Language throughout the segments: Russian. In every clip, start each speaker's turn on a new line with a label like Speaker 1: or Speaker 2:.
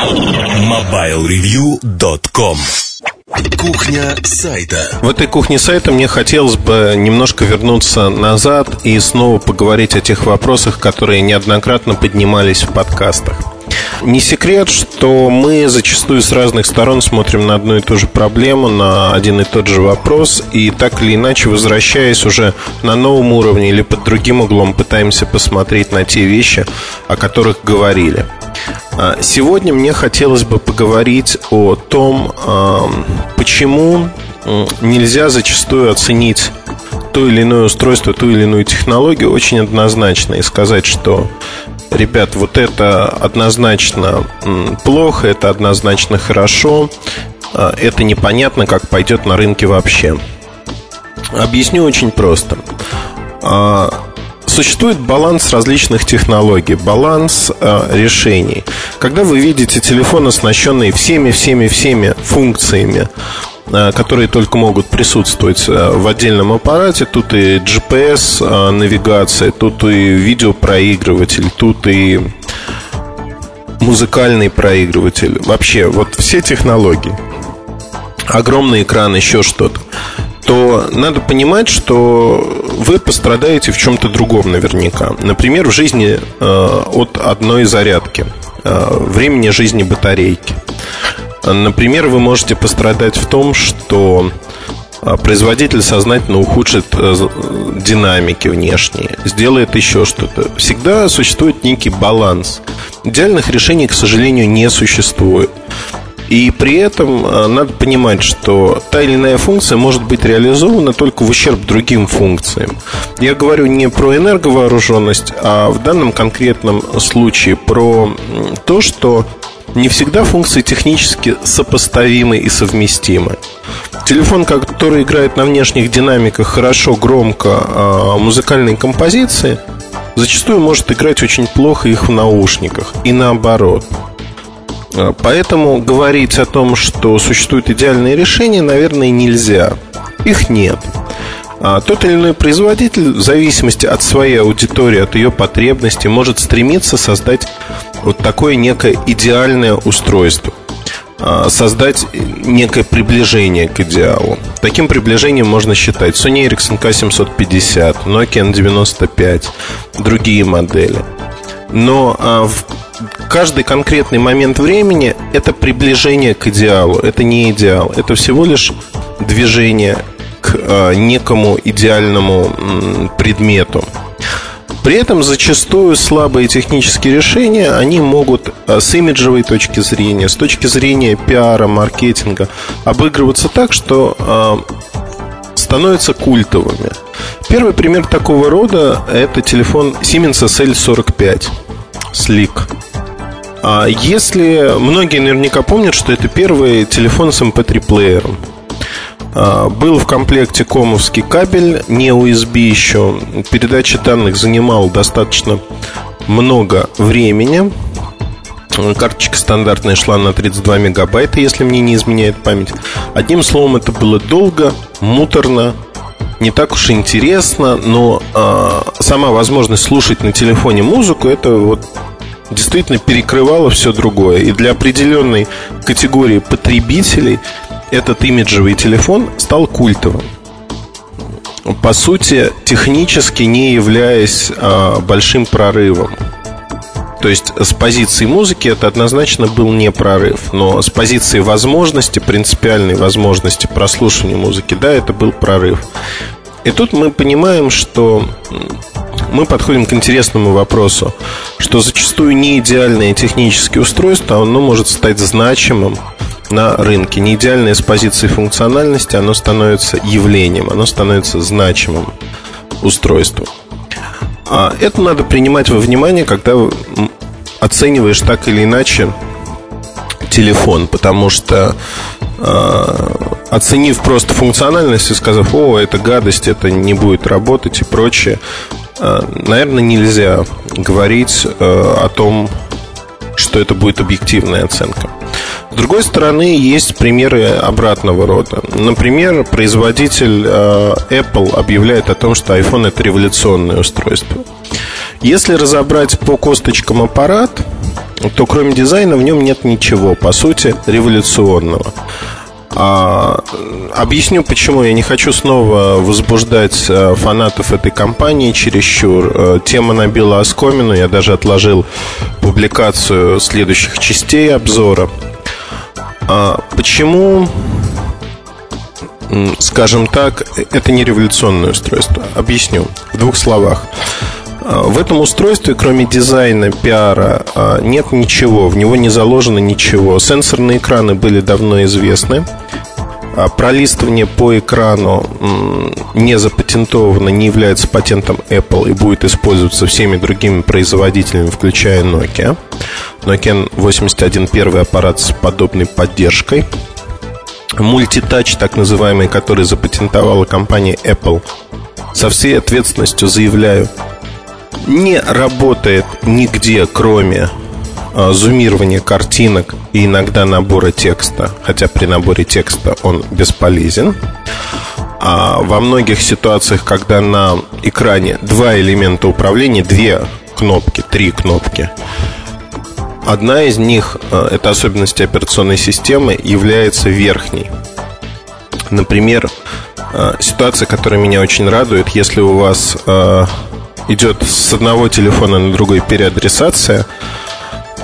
Speaker 1: MobileReview.com Кухня сайта.
Speaker 2: В этой кухне сайта мне хотелось бы немножко вернуться назад и снова поговорить о тех вопросах, которые неоднократно поднимались в подкастах. Не секрет, что мы зачастую с разных сторон смотрим на одну и ту же проблему, на один и тот же вопрос, и так или иначе, возвращаясь уже на новом уровне или под другим углом, пытаемся посмотреть на те вещи, о которых говорили. А, сегодня мне хотелось бы поговорить о том, почему нельзя зачастую оценить то или иное устройство, ту или иную технологию очень однозначно и сказать, что ребят, вот это однозначно плохо, это однозначно хорошо, а, это непонятно, как пойдет на рынке вообще. Объясню очень просто. А, существует баланс различных технологий, баланс э, решений. Когда вы видите телефон, оснащенный всеми-всеми-всеми функциями, которые только могут присутствовать э, в отдельном аппарате, тут и GPS, э, навигация, тут и видеопроигрыватель, тут и музыкальный проигрыватель. Вообще, вот все технологии. Огромный экран, еще что-то то надо понимать, что вы пострадаете в чем-то другом наверняка. Например, в жизни э, от одной зарядки, э, времени жизни батарейки. Например, вы можете пострадать в том, что э, производитель сознательно ухудшит э, динамики внешние, сделает еще что-то. Всегда существует некий баланс. Идеальных решений, к сожалению, не существует. И при этом э, надо понимать, что та или иная функция может быть реализована только в ущерб другим функциям. Я говорю не про энерговооруженность, а в данном конкретном случае про то, что не всегда функции технически сопоставимы и совместимы. Телефон, который играет на внешних динамиках хорошо, громко а музыкальные композиции, зачастую может играть очень плохо их в наушниках. И наоборот. А, поэтому говорить о том, что существуют идеальные решения, наверное, нельзя. Их нет. А тот или иной производитель, в зависимости от своей аудитории, от ее потребностей, может стремиться создать вот такое некое идеальное устройство а, создать некое приближение к идеалу. Таким приближением можно считать Sony Ericsson K750, Nokia N95, другие модели. Но в каждый конкретный момент времени это приближение к идеалу. Это не идеал. Это всего лишь движение к э, некому идеальному предмету. При этом зачастую слабые технические решения, они могут э, с имиджевой точки зрения, с точки зрения пиара, маркетинга обыгрываться так, что э, становятся культовыми. Первый пример такого рода – это телефон Siemens SL45 Slick. А если многие наверняка помнят, что это первый телефон с MP3-плеером. А, был в комплекте комовский кабель, не USB еще. Передача данных занимала достаточно много времени. Карточка стандартная шла на 32 мегабайта, если мне не изменяет память. Одним словом, это было долго, муторно, не так уж интересно, но э, сама возможность слушать на телефоне музыку это вот действительно перекрывало все другое. И для определенной категории потребителей этот имиджевый телефон стал культовым. По сути, технически не являясь а, большим прорывом. То есть с позиции музыки это однозначно был не прорыв, но с позиции возможности, принципиальной возможности прослушивания музыки, да, это был прорыв. И тут мы понимаем, что мы подходим к интересному вопросу, что зачастую не идеальное техническое устройство, оно может стать значимым на рынке. Не идеальное с позиции функциональности, оно становится явлением, оно становится значимым устройством. А это надо принимать во внимание, когда оцениваешь так или иначе телефон, потому что э, оценив просто функциональность и сказав, о, это гадость, это не будет работать и прочее, Э, наверное, нельзя говорить э, о том, что это будет объективная оценка. С другой стороны, есть примеры обратного рода. Например, производитель э, Apple объявляет о том, что iPhone это революционное устройство. Если разобрать по косточкам аппарат, то кроме дизайна в нем нет ничего, по сути, революционного. А, объясню, почему я не хочу снова возбуждать а, фанатов этой компании чересчур. А, тема набила оскомину, я даже отложил публикацию следующих частей обзора. А, почему, скажем так, это не революционное устройство? Объясню в двух словах. В этом устройстве, кроме дизайна, пиара, нет ничего, в него не заложено ничего. Сенсорные экраны были давно известны. Пролистывание по экрану не запатентовано, не является патентом Apple и будет использоваться всеми другими производителями, включая Nokia. Nokia 81 первый аппарат с подобной поддержкой. Мультитач, так называемый, который запатентовала компания Apple, со всей ответственностью заявляю, не работает нигде, кроме а, зумирования картинок и иногда набора текста, хотя при наборе текста он бесполезен. А во многих ситуациях, когда на экране два элемента управления, две кнопки, три кнопки, одна из них, а, это особенность операционной системы, является верхней. Например, а, ситуация, которая меня очень радует, если у вас идет с одного телефона на другой переадресация,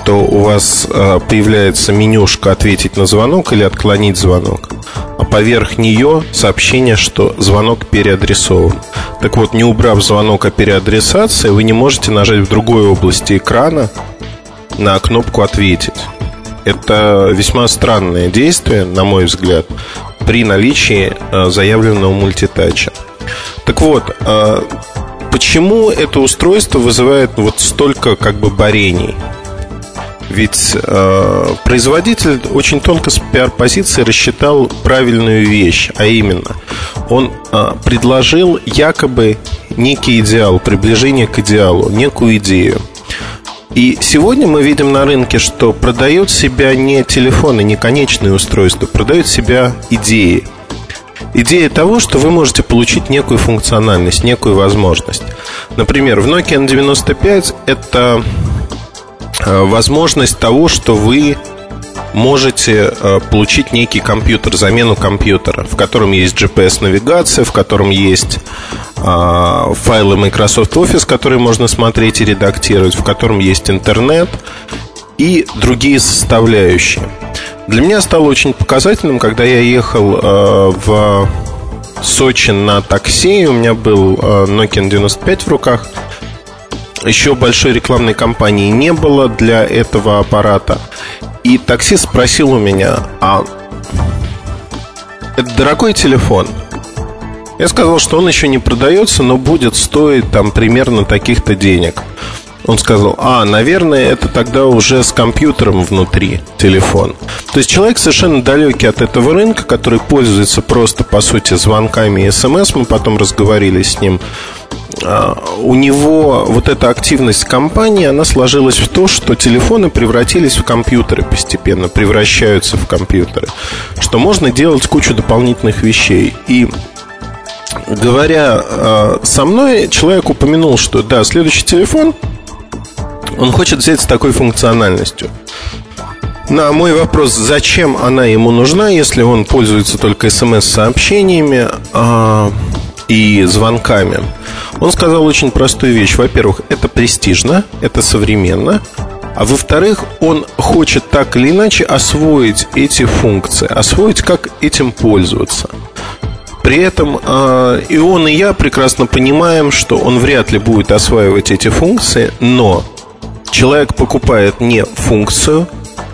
Speaker 2: то у вас э, появляется менюшка «Ответить на звонок» или «Отклонить звонок». А поверх нее сообщение, что звонок переадресован. Так вот, не убрав звонок о переадресации, вы не можете нажать в другой области экрана на кнопку «Ответить». Это весьма странное действие, на мой взгляд, при наличии э, заявленного мультитача. Так вот, э, почему это устройство вызывает вот столько как бы борений? Ведь э, производитель очень тонко с пиар-позиции рассчитал правильную вещь, а именно он э, предложил якобы некий идеал, приближение к идеалу, некую идею. И сегодня мы видим на рынке, что продают себя не телефоны, не конечные устройства, продают себя идеи. Идея того, что вы можете получить некую функциональность, некую возможность. Например, в Nokia N95 это Э, возможность того, что вы можете э, получить некий компьютер, замену компьютера, в котором есть GPS-навигация, в котором есть а, файлы Microsoft Office, которые можно смотреть и редактировать, в котором есть интернет и другие составляющие. Для меня стало очень показательным, когда я ехал э, в Сочи на такси, у меня был Nokia 95 в руках – еще большой рекламной кампании не было для этого аппарата. И таксист спросил у меня, а это дорогой телефон? Я сказал, что он еще не продается, но будет стоить там примерно таких-то денег. Он сказал, а, наверное, это тогда уже с компьютером внутри телефон. То есть человек совершенно далекий от этого рынка, который пользуется просто, по сути, звонками и смс. Мы потом разговаривали с ним. А, у него вот эта активность компании, она сложилась в то, что телефоны превратились в компьютеры постепенно, превращаются в компьютеры. Что можно делать кучу дополнительных вещей. И говоря а, со мной, человек упомянул, что да, следующий телефон он хочет взять с такой функциональностью. На мой вопрос, зачем она ему нужна, если он пользуется только смс-сообщениями а, и звонками, он сказал очень простую вещь. Во-первых, это престижно, это современно. А во-вторых, он хочет так или иначе освоить эти функции, освоить, как этим пользоваться. При этом э, и он, и я прекрасно понимаем, что он вряд ли будет осваивать эти функции, но человек покупает не функцию,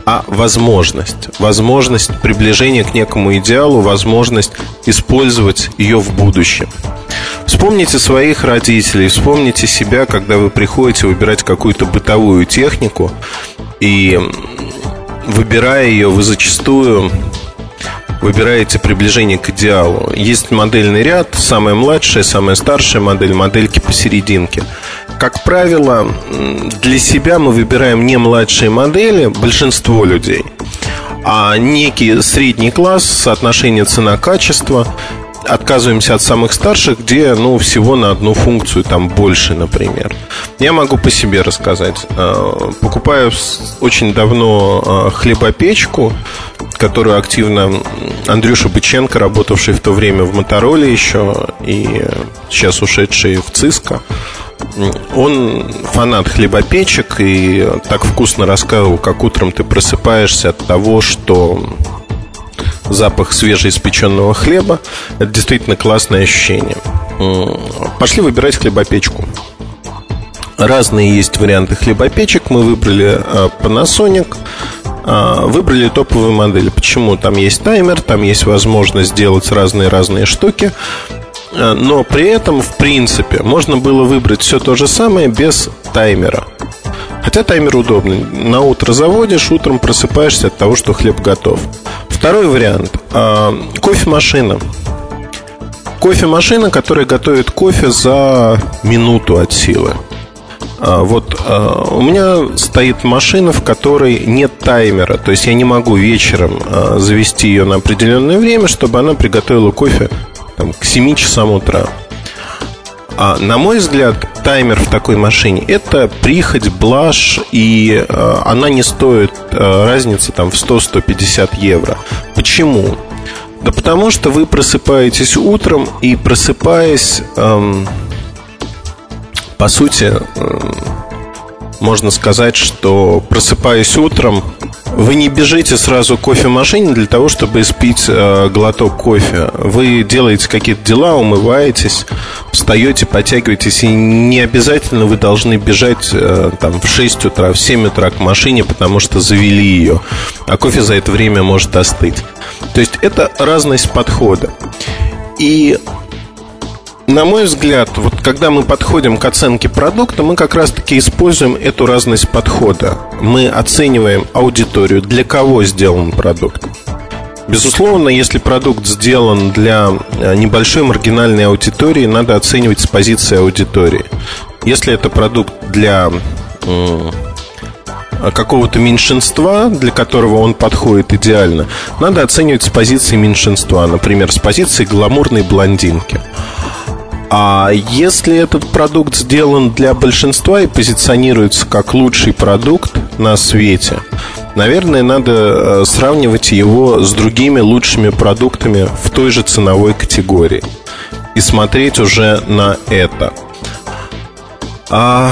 Speaker 2: а возможность. Возможность приближения к некому идеалу, возможность использовать ее в будущем. Вспомните своих родителей, вспомните себя, когда вы приходите выбирать какую-то бытовую технику, и выбирая ее, вы зачастую выбираете приближение к идеалу. Есть модельный ряд, самая младшая, самая старшая модель, модельки посерединке. Как правило, для себя мы выбираем не младшие модели, большинство людей, а некий средний класс, соотношение цена-качество. отказываемся от самых старших, где, ну, всего на одну функцию там больше, например. Я могу по себе рассказать. Э, покупаю очень давно э, хлебопечку, которую активно Андрюша Быченко, работавший в то время в Мотороле еще и сейчас ушедший в Циско, он фанат хлебопечек и так вкусно рассказывал, как утром ты просыпаешься от того, что запах свежеиспеченного хлеба. Это действительно классное ощущение. Пошли выбирать хлебопечку. Разные есть варианты хлебопечек. Мы выбрали а, Panasonic. А, выбрали топовую модель. Почему? Там есть таймер, там есть возможность сделать разные-разные штуки. А, но при этом, в принципе, можно было выбрать все то же самое без таймера. Хотя таймер удобный. На утро заводишь, утром просыпаешься от того, что хлеб готов. Второй вариант. А, кофемашина. Кофемашина, которая готовит кофе за минуту от силы. А, вот а, у меня стоит машина, в которой нет таймера. То есть я не могу вечером завести ее на определенное время, чтобы она приготовила кофе там, к 7 часам утра. А, на мой взгляд, таймер в такой машине это прихоть, блажь, и э, она не стоит э, разницы там в 100-150 евро. Почему? Да потому что вы просыпаетесь утром и просыпаясь, эм, по сути, э, можно сказать, что просыпаясь утром, вы не бежите сразу к кофемашине для того, чтобы испить э, глоток кофе. Вы делаете какие-то дела, умываетесь, встаете, подтягиваетесь, и не обязательно вы должны бежать э, там, в 6 утра, в 7 утра к машине, потому что завели ее. А кофе за это время может остыть. То есть это разность подхода. И на мой взгляд, вот когда мы подходим к оценке продукта, мы как раз-таки используем эту разность подхода. Мы оцениваем аудиторию, для кого сделан продукт. Безусловно, если продукт сделан для э, небольшой маргинальной аудитории, надо оценивать с позиции аудитории. Если это продукт для какого-то меньшинства, для которого он подходит идеально, надо оценивать с позиции меньшинства, например, с позиции гламурной блондинки. А если этот продукт сделан для большинства и позиционируется как лучший продукт на свете, наверное, надо э, сравнивать его с другими лучшими продуктами в той же ценовой категории и смотреть уже на это. А,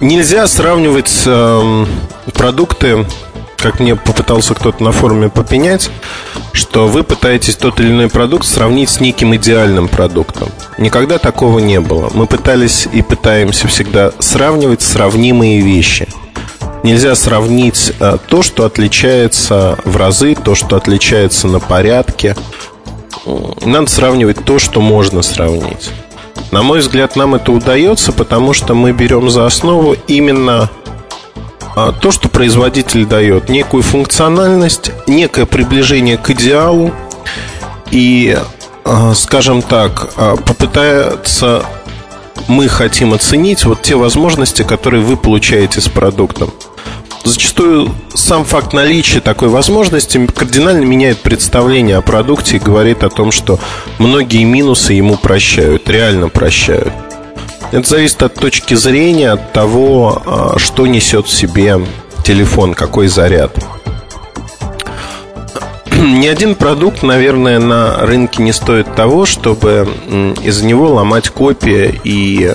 Speaker 2: нельзя сравнивать э, продукты как мне попытался кто-то на форуме попенять, что вы пытаетесь тот или иной продукт сравнить с неким идеальным продуктом. Никогда такого не было. Мы пытались и пытаемся всегда сравнивать сравнимые вещи. Нельзя сравнить а, то, что отличается в разы, то, что отличается на порядке. Надо сравнивать то, что можно сравнить. На мой взгляд, нам это удается, потому что мы берем за основу именно то, что производитель дает, некую функциональность, некое приближение к идеалу и, а, скажем так, а, попытается мы хотим оценить вот те возможности, которые вы получаете с продуктом. Зачастую сам факт наличия такой возможности кардинально меняет представление о продукте и говорит о том, что многие минусы ему прощают, реально прощают. Это зависит от точки зрения, от того, а, что несет в себе телефон, какой заряд. Ни один продукт, наверное, на рынке не стоит того, чтобы из-за него ломать копии и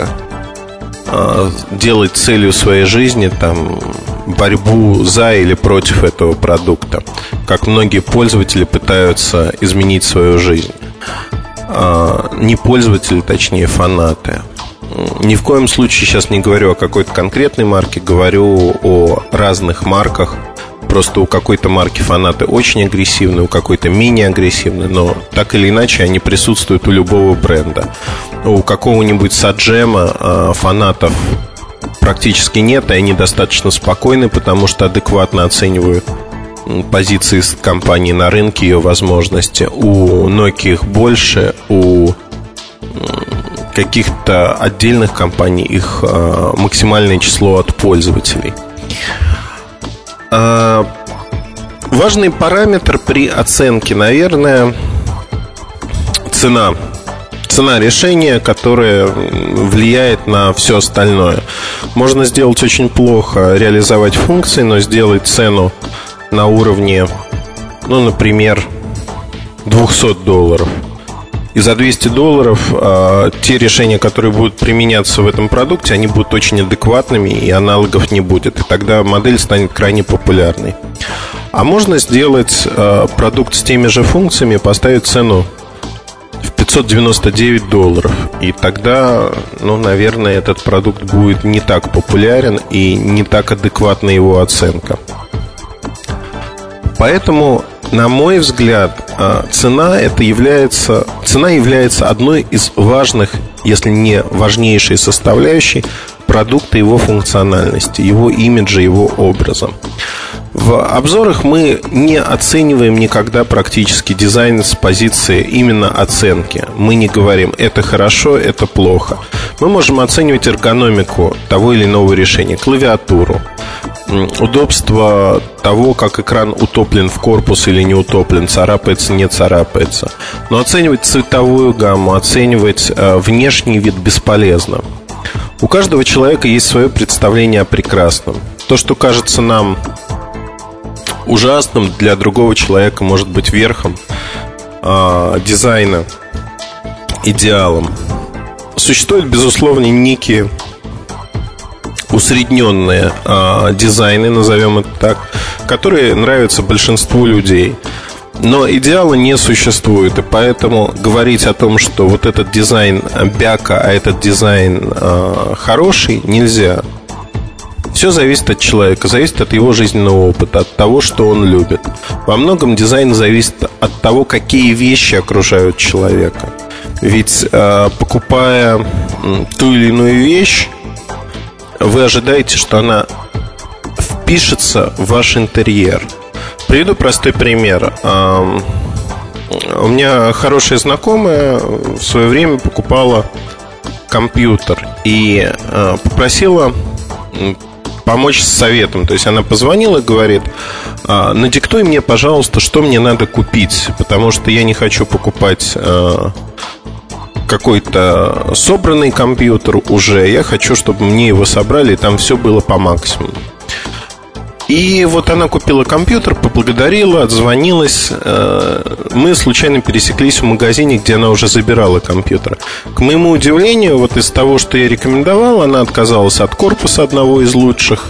Speaker 2: а, делать целью своей жизни там борьбу за или против этого продукта, как многие пользователи пытаются изменить свою жизнь. А, не пользователи, точнее фанаты. Ни в коем случае сейчас не говорю о какой-то конкретной марке, говорю о разных марках. Просто у какой-то марки фанаты очень агрессивны, у какой-то менее агрессивны, но так или иначе они присутствуют у любого бренда. У какого-нибудь Саджема а, фанатов практически нет, и они достаточно спокойны, потому что адекватно оценивают позиции компании на рынке, ее возможности. У Nokia их больше, у каких-то отдельных компаний их э, максимальное число от пользователей. Э, важный параметр при оценке, наверное, цена. Цена решения, которое влияет на все остальное. Можно сделать очень плохо, реализовать функции, но сделать цену на уровне, ну, например, 200 долларов – и за 200 долларов э, те решения, которые будут применяться в этом продукте, они будут очень адекватными и аналогов не будет. И тогда модель станет крайне популярной. А можно сделать э, продукт с теми же функциями, поставить цену в 599 долларов. И тогда, ну, наверное, этот продукт будет не так популярен и не так адекватна его оценка. Поэтому на мой взгляд, а, цена это является, цена является одной из важных, если не важнейшей составляющей продукта его функциональности, его имиджа, его образа. В обзорах мы не оцениваем никогда практически дизайн с позиции именно оценки. Мы не говорим, это хорошо, это плохо. Мы можем оценивать эргономику того или иного решения, клавиатуру, удобство того, как экран утоплен в корпус или не утоплен, царапается, не царапается. Но оценивать цветовую гамму, оценивать э, внешний вид бесполезно. У каждого человека есть свое представление о прекрасном. То, что кажется нам ужасным, для другого человека может быть верхом э, дизайна, идеалом. Существуют, безусловно, некие усредненные э, дизайны, назовем это так, которые нравятся большинству людей. Но идеала не существует, и поэтому говорить о том, что вот этот дизайн бяка, а этот дизайн э, хороший, нельзя. Все зависит от человека, зависит от его жизненного опыта, от того, что он любит. Во многом дизайн зависит от того, какие вещи окружают человека. Ведь э, покупая ту или иную вещь, вы ожидаете, что она впишется в ваш интерьер. Приведу простой пример. У меня хорошая знакомая в свое время покупала компьютер и а, попросила помочь с советом. То есть она позвонила и говорит, «А, надиктуй мне, пожалуйста, что мне надо купить, потому что я не хочу покупать а, какой-то собранный компьютер уже. Я хочу, чтобы мне его собрали, и там все было по максимуму. И вот она купила компьютер, поблагодарила, отзвонилась. Э, мы случайно пересеклись в магазине, где она уже забирала компьютер. К моему удивлению, вот из того, что я рекомендовал, она отказалась от корпуса одного из лучших,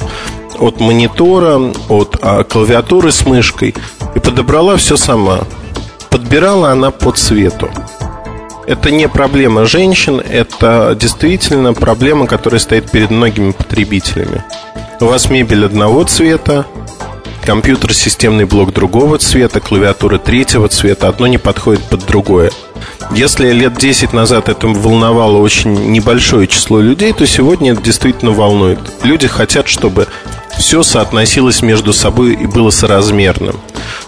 Speaker 2: от монитора, от а, клавиатуры с мышкой и подобрала все сама. Подбирала она по цвету. Это не проблема женщин, это действительно проблема, которая стоит перед многими потребителями. У вас мебель одного цвета, компьютер системный блок другого цвета, клавиатура третьего цвета, одно не подходит под другое. Если лет 10 назад это волновало очень небольшое число людей, то сегодня это действительно волнует. Люди хотят, чтобы все соотносилось между собой и было соразмерным.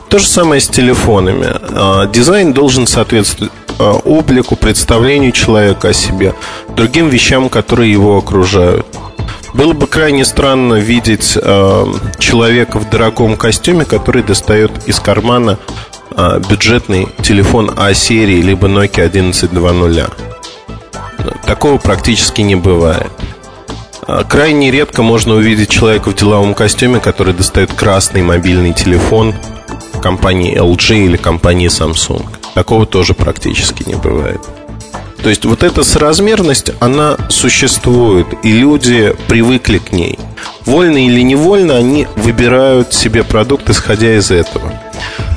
Speaker 2: То же самое с телефонами. А, дизайн должен соответствовать а, облику, представлению человека о себе, другим вещам, которые его окружают. Было бы крайне странно видеть э, человека в дорогом костюме, который достает из кармана бюджетный телефон А-серии, либо Nokia 1120. Такого практически не бывает. Крайне редко можно увидеть человека в деловом костюме, который достает красный мобильный телефон компании LG или компании Samsung. Такого тоже практически не бывает. То есть вот эта соразмерность, она существует, и люди привыкли к ней. Вольно или невольно они выбирают себе продукт, исходя из этого.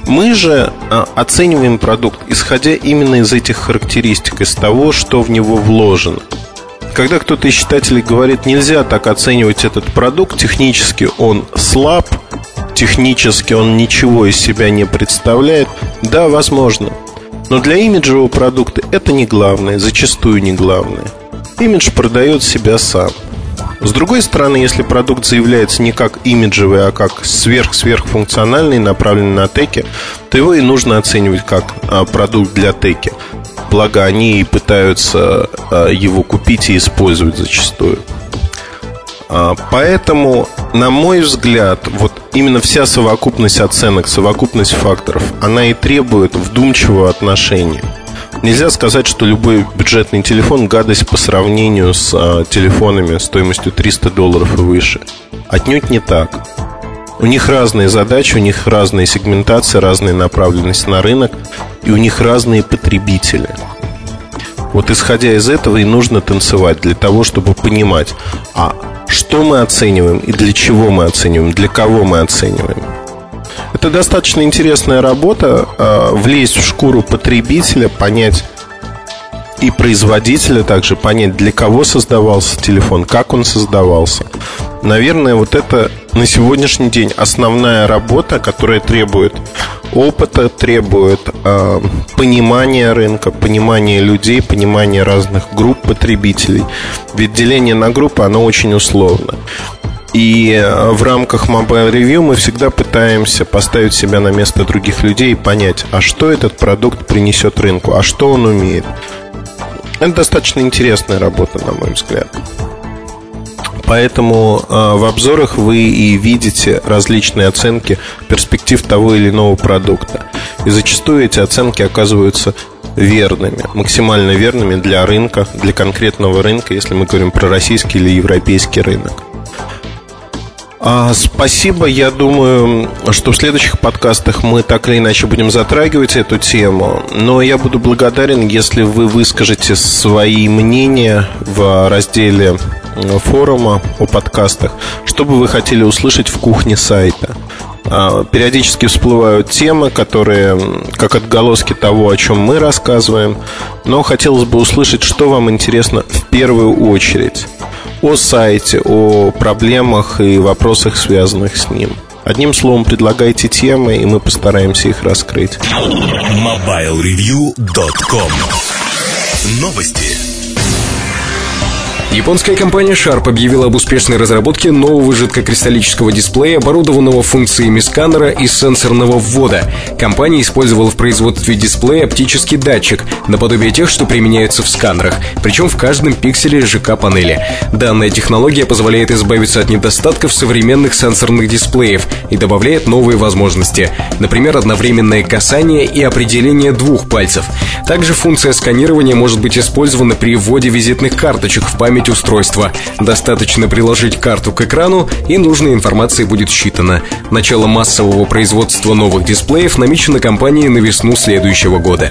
Speaker 2: Мы же а, оцениваем продукт, исходя именно из этих характеристик, из того, что в него вложено. Когда кто-то из читателей говорит, нельзя так оценивать этот продукт, технически он слаб, технически он ничего из себя не представляет, да, возможно – но для имиджевого продукта это не главное, зачастую не главное. Имидж продает себя сам. С другой стороны, если продукт заявляется не как имиджевый, а как сверх-сверхфункциональный, направленный на теки, то его и нужно оценивать как а, продукт для теки. Благо, они и пытаются а, его купить и использовать зачастую. А, поэтому, на мой взгляд, вот именно вся совокупность оценок, совокупность факторов, она и требует вдумчивого отношения. Нельзя сказать, что любой бюджетный телефон гадость по сравнению с а, телефонами стоимостью 300 долларов и выше. Отнюдь не так. У них разные задачи, у них разная сегментация, разная направленность на рынок, и у них разные потребители. Вот исходя из этого и нужно танцевать для того, чтобы понимать, а что мы оцениваем и для чего мы оцениваем, для кого мы оцениваем. Это достаточно интересная работа, а, влезть в шкуру потребителя, понять и производителя также, понять, для кого создавался телефон, как он создавался. Наверное, вот это на сегодняшний день основная работа, которая требует опыта, требует э, понимания рынка, понимания людей, понимания разных групп потребителей. Ведь деление на группы, оно очень условно. И э, в рамках Mobile Review мы всегда пытаемся поставить себя на место других людей и понять, а что этот продукт принесет рынку, а что он умеет. Это достаточно интересная работа, на мой взгляд. Поэтому э, в обзорах вы и видите различные оценки перспектив того или иного продукта. И зачастую эти оценки оказываются верными, максимально верными для рынка, для конкретного рынка, если мы говорим про российский или европейский рынок. А, спасибо. Я думаю, что в следующих подкастах мы так или иначе будем затрагивать эту тему. Но я буду благодарен, если вы выскажете свои мнения в разделе форума о подкастах, что бы вы хотели услышать в кухне сайта. А, периодически всплывают темы, которые как отголоски того, о чем мы рассказываем. Но хотелось бы услышать, что вам интересно в первую очередь о сайте, о проблемах и вопросах, связанных с ним. Одним словом, предлагайте темы, и мы постараемся их раскрыть.
Speaker 1: MobileReview.com Новости.
Speaker 3: Японская компания Sharp объявила об успешной разработке нового жидкокристаллического дисплея, оборудованного функциями сканера и сенсорного ввода. Компания использовала в производстве дисплея оптический датчик, наподобие тех, что применяются в сканерах, причем в каждом пикселе ЖК-панели. Данная технология позволяет избавиться от недостатков современных сенсорных дисплеев и добавляет новые возможности, например, одновременное касание и определение двух пальцев. Также функция сканирования может быть использована при вводе визитных карточек в память память устройства. Достаточно приложить карту к экрану, и нужная информация будет считана. Начало массового производства новых дисплеев намечено компанией на весну следующего года.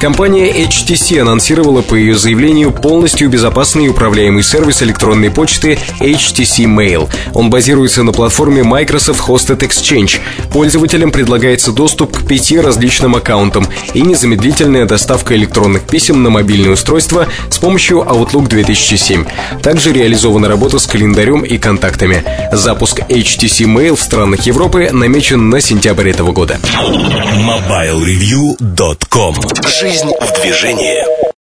Speaker 3: Компания HTC анонсировала по ее заявлению полностью безопасный и управляемый сервис электронной почты HTC Mail. Он базируется на платформе Microsoft Hosted Exchange. Пользователям предлагается доступ к пяти различным аккаунтам и незамедлительная доставка электронных писем на мобильное устройство с помощью Outlook 2007. Также реализована работа с календарем и контактами. Запуск HTC Mail в странах Европы намечен на сентябрь этого года.
Speaker 1: MobileReview.com Жизнь в движении.